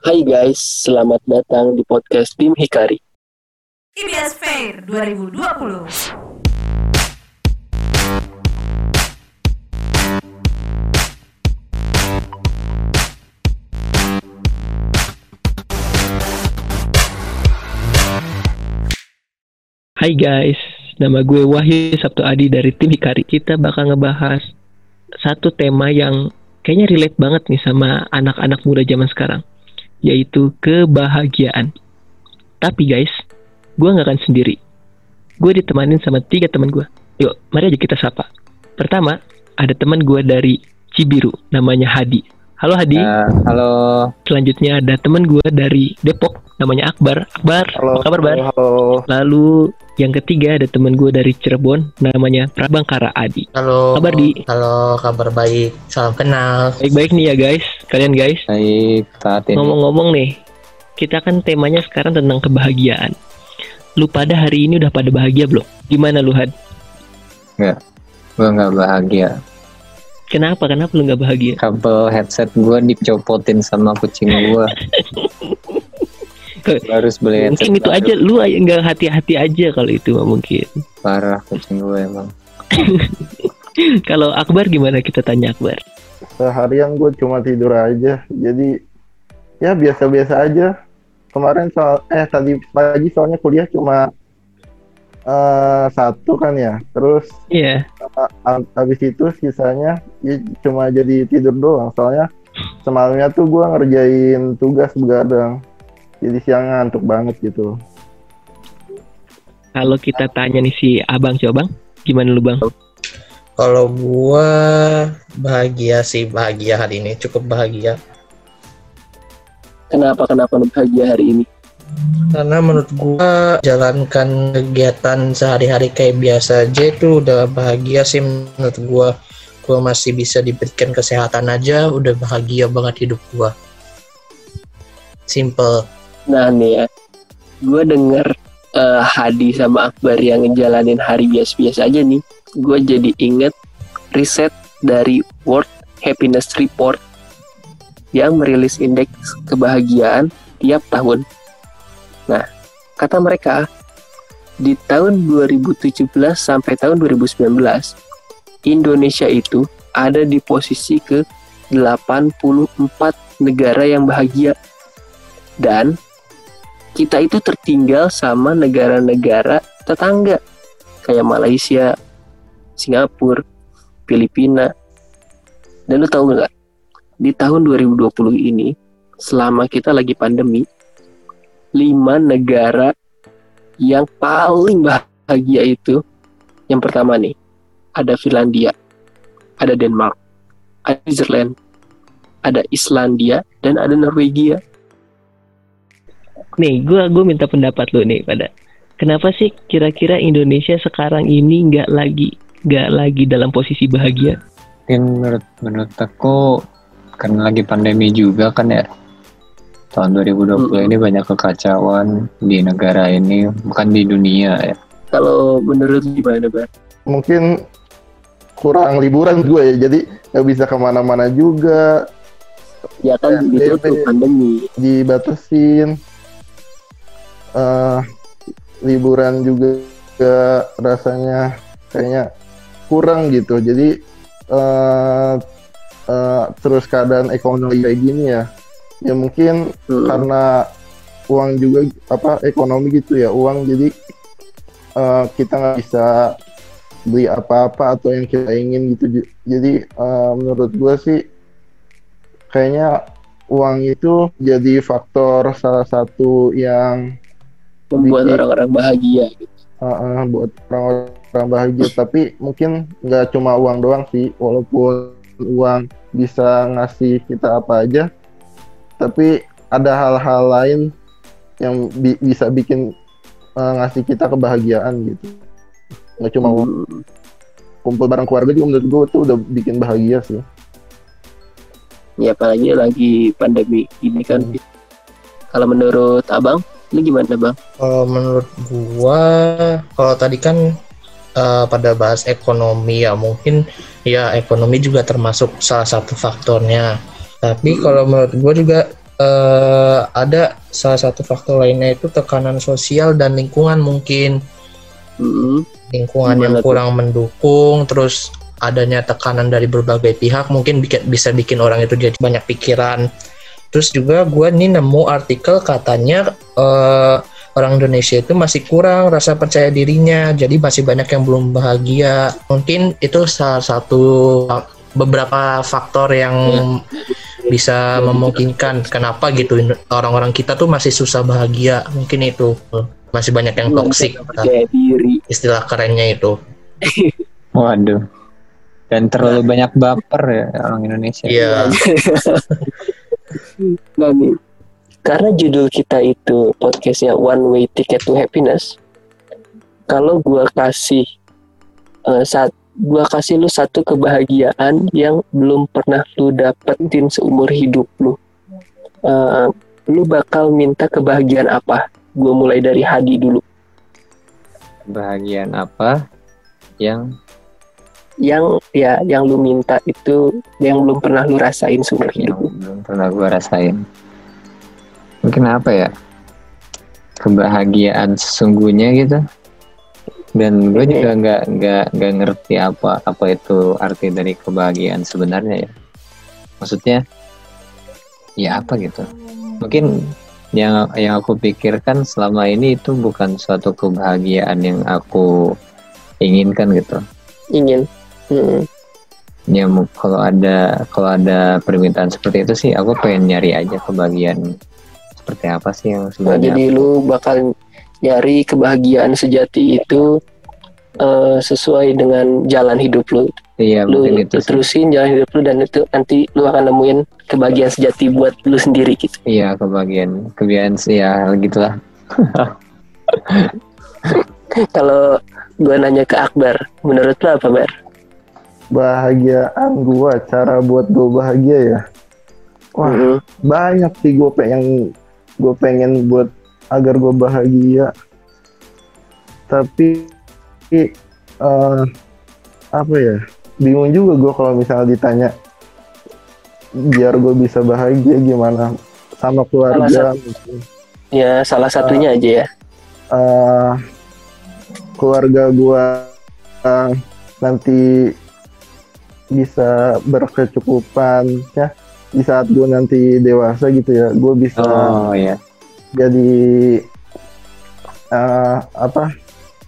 Hai guys, selamat datang di podcast Tim Hikari. IBS Fair 2020. Hai guys, nama gue Wahyu Sabtu Adi dari tim Hikari. Kita bakal ngebahas satu tema yang kayaknya relate banget nih sama anak-anak muda zaman sekarang, yaitu kebahagiaan. Tapi guys, gue nggak akan sendiri. Gue ditemanin sama tiga teman gue. Yuk, mari aja kita sapa. Pertama, ada teman gue dari Cibiru, namanya Hadi. Halo Hadi. Ya, halo. Selanjutnya ada teman gue dari Depok, namanya Akbar. Akbar, Halo. apa kabar Bar? Halo. Lalu yang ketiga ada teman gue dari Cirebon namanya Prabangkara Adi. Halo. Kabar, Di? Halo, kabar baik. Salam kenal. Baik-baik nih ya guys, kalian guys. Baik, saat ini. Ngomong-ngomong nih, kita kan temanya sekarang tentang kebahagiaan. Lu pada hari ini udah pada bahagia belum? Gimana lu Had? Gue nggak bahagia. Kenapa? Kenapa lu nggak bahagia? Kabel headset gue dicopotin sama kucing gue. harus beli headset Mungkin itu baru. aja, lu aja nggak hati-hati aja kalau itu mah mungkin. Parah kucing gue emang. Kalau Akbar gimana kita tanya Akbar? seharian gue cuma tidur aja jadi ya biasa-biasa aja kemarin soal eh tadi pagi soalnya kuliah cuma eh, satu kan ya terus Iya, a- habis itu sisanya ya cuma jadi tidur doang soalnya semalamnya tuh gue ngerjain tugas begadang jadi siang ngantuk banget gitu kalau kita tanya nih si Abang, coba Bang, gimana lu Bang? Kalau gua bahagia sih, bahagia hari ini, cukup bahagia. Kenapa kenapa lu bahagia hari ini? Karena menurut gua jalankan kegiatan sehari-hari kayak biasa aja itu udah bahagia sih menurut gua. Gua masih bisa diberikan kesehatan aja, udah bahagia banget hidup gua. Simple. Nah nih ya, gue denger eh, Hadi sama Akbar yang ngejalanin hari biasa-biasa aja nih. Gue jadi inget riset dari World Happiness Report yang merilis indeks kebahagiaan tiap tahun. Nah, kata mereka di tahun 2017 sampai tahun 2019 Indonesia itu ada di posisi ke 84 negara yang bahagia dan kita itu tertinggal sama negara-negara tetangga kayak Malaysia, Singapura, Filipina. Dan lu tahu nggak? Di tahun 2020 ini, selama kita lagi pandemi, lima negara yang paling bahagia itu, yang pertama nih, ada Finlandia, ada Denmark, ada Switzerland, ada Islandia, dan ada Norwegia. Nih, gua gua minta pendapat lu nih pada. Kenapa sih kira-kira Indonesia sekarang ini nggak lagi nggak lagi dalam posisi bahagia? Menurut menurut aku karena lagi pandemi juga kan ya. Tahun 2020 Mm-mm. ini banyak kekacauan di negara ini, bukan di dunia ya. Kalau menurut gimana, Bar? mungkin kurang liburan gue ya jadi nggak bisa ke mana-mana juga Ya kan ditutup pandemi. dibatasin eh liburan juga rasanya kayaknya kurang gitu jadi eh eh, terus keadaan ekonomi kayak gini ya ya mungkin Hmm. karena uang juga apa ekonomi gitu ya uang jadi eh, kita nggak bisa beli apa-apa atau yang kita ingin gitu jadi eh, menurut gue sih kayaknya uang itu jadi faktor salah satu yang membuat orang-orang bahagia. gitu. uh, uh, buat orang-orang bahagia tapi mungkin nggak cuma uang doang sih walaupun uang bisa ngasih kita apa aja tapi ada hal-hal lain yang bi- bisa bikin uh, ngasih kita kebahagiaan gitu nggak cuma. Hmm. kumpul bareng keluarga juga menurut gue tuh udah bikin bahagia sih Ya apalagi lagi pandemi ini kan. Hmm. Kalau menurut Abang, lu gimana, Bang? Kalau menurut gua, kalau tadi kan eh, pada bahas ekonomi ya mungkin ya ekonomi juga termasuk salah satu faktornya. Tapi kalau menurut gua juga eh, ada salah satu faktor lainnya itu tekanan sosial dan lingkungan mungkin Mm-mm. lingkungan Gimana yang tuh? kurang mendukung terus adanya tekanan dari berbagai pihak mungkin bikin, bisa bikin orang itu jadi banyak pikiran terus juga gue nih nemu artikel katanya eh, orang Indonesia itu masih kurang rasa percaya dirinya jadi masih banyak yang belum bahagia mungkin itu salah satu beberapa faktor yang bisa memungkinkan kenapa gitu orang-orang kita tuh masih susah bahagia mungkin itu masih banyak yang toksik percaya diri istilah kerennya itu Waduh. Dan terlalu banyak baper ya orang Indonesia. Iya. Nah nih, karena judul kita itu podcastnya One Way Ticket to Happiness. Kalau gua kasih eh, saat gua kasih lu satu kebahagiaan yang belum pernah lu dapetin seumur hidup lu, Eh, lu bakal minta kebahagiaan apa? Gua mulai dari Hadi dulu. Bahagian apa yang Yang ya, yang lu minta itu yang belum pernah lu rasain seumur hidup. lu. belum pernah gue rasain? Mungkin apa ya? Kebahagiaan sesungguhnya gitu. Dan gue juga nggak nggak nggak ngerti apa apa itu arti dari kebahagiaan sebenarnya ya. Maksudnya ya apa gitu? Mungkin yang yang aku pikirkan selama ini itu bukan suatu kebahagiaan yang aku inginkan gitu. Ingin. Mm. ya kalau ada kalau ada permintaan seperti itu sih aku pengen nyari aja kebahagiaan seperti apa sih yang Nah, sebenarnya jadi lu bakal nyari kebahagiaan sejati itu eh, sesuai dengan jalan hidup lu. iya Lu, mungkin lu itu sih. terusin jalan hidup lu dan itu nanti lu akan nemuin kebahagiaan sejati buat lu sendiri gitu. iya kebahagiaan kebahagiaan sih ya gitulah Kalau gua nanya ke Akbar, menurut lu apa, Bar? Bahagiaan gua, cara buat gua bahagia ya. Wah, Mm-mm. banyak sih gue pengen gue pengen buat agar gue bahagia tapi eh, apa ya bingung juga gue kalau misalnya ditanya biar gue bisa bahagia gimana sama keluarga mungkin. Ya, salah satunya aja ya. Eh, keluarga gue nanti bisa berkecukupan ya di saat gue nanti dewasa gitu ya gue bisa oh ya jadi eh, apa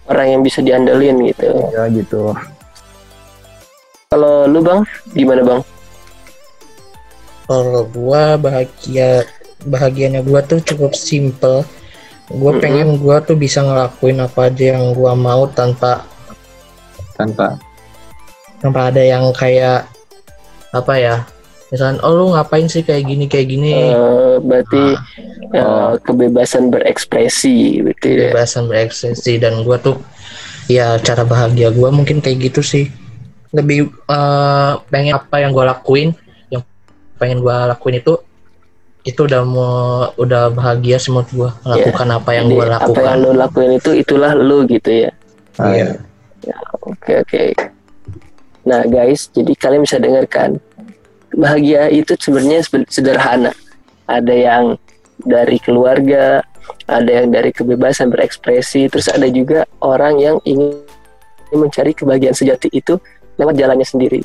Orang yang bisa diandelin gitu. ya gitu Kalau lu, Bang, gimana, Bang? Kalau gua bahagia bahagianya gua tuh cukup simple. Gua Mm-mm. pengen gua tuh bisa ngelakuin apa aja yang gua mau tanpa tanpa tanpa ada yang kayak apa ya? Misalkan, oh lu ngapain sih kayak gini kayak gini? Eh, berarti eh, Oh. kebebasan berekspresi gitu ya. kebebasan berekspresi dan gua tuh ya cara bahagia gua mungkin kayak gitu sih. Lebih eh, pengen apa yang gua lakuin, yang pengen gua lakuin itu itu udah mau udah bahagia sih menurut gua melakukan apa yang Jadi, gua apa lakukan. yang lu lakuin itu itulah lu gitu ya. Ah, Iya. Oke oke. Nah guys, jadi kalian bisa dengarkan bahagia itu sebenarnya sebe- sederhana. Ada yang dari keluarga, ada yang dari kebebasan berekspresi, terus ada juga orang yang ingin mencari kebahagiaan sejati itu lewat jalannya sendiri.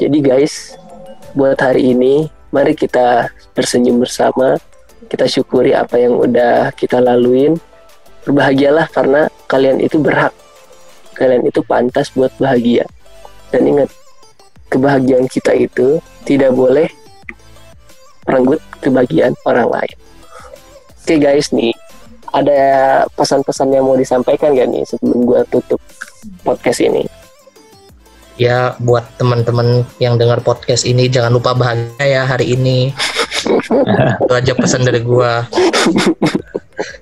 Jadi guys, buat hari ini mari kita tersenyum bersama, kita syukuri apa yang udah kita laluin. Berbahagialah karena kalian itu berhak kalian itu pantas buat bahagia. Dan ingat, kebahagiaan kita itu tidak boleh merenggut kebahagiaan orang lain. Oke guys nih, ada pesan-pesan yang mau disampaikan gak nih sebelum gua tutup podcast ini? ya buat teman-teman yang dengar podcast ini jangan lupa bahagia ya hari ini. Itu aja pesan dari gua.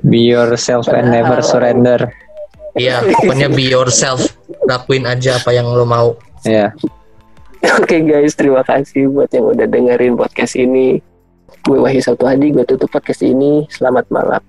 Be yourself and never surrender. Ya pokoknya be yourself. Lakuin aja apa yang lo mau. Ya Oke guys, terima kasih buat yang udah dengerin podcast ini. Gue Wahyu Sabtu Hadi, gue tutup podcast ini. Selamat malam.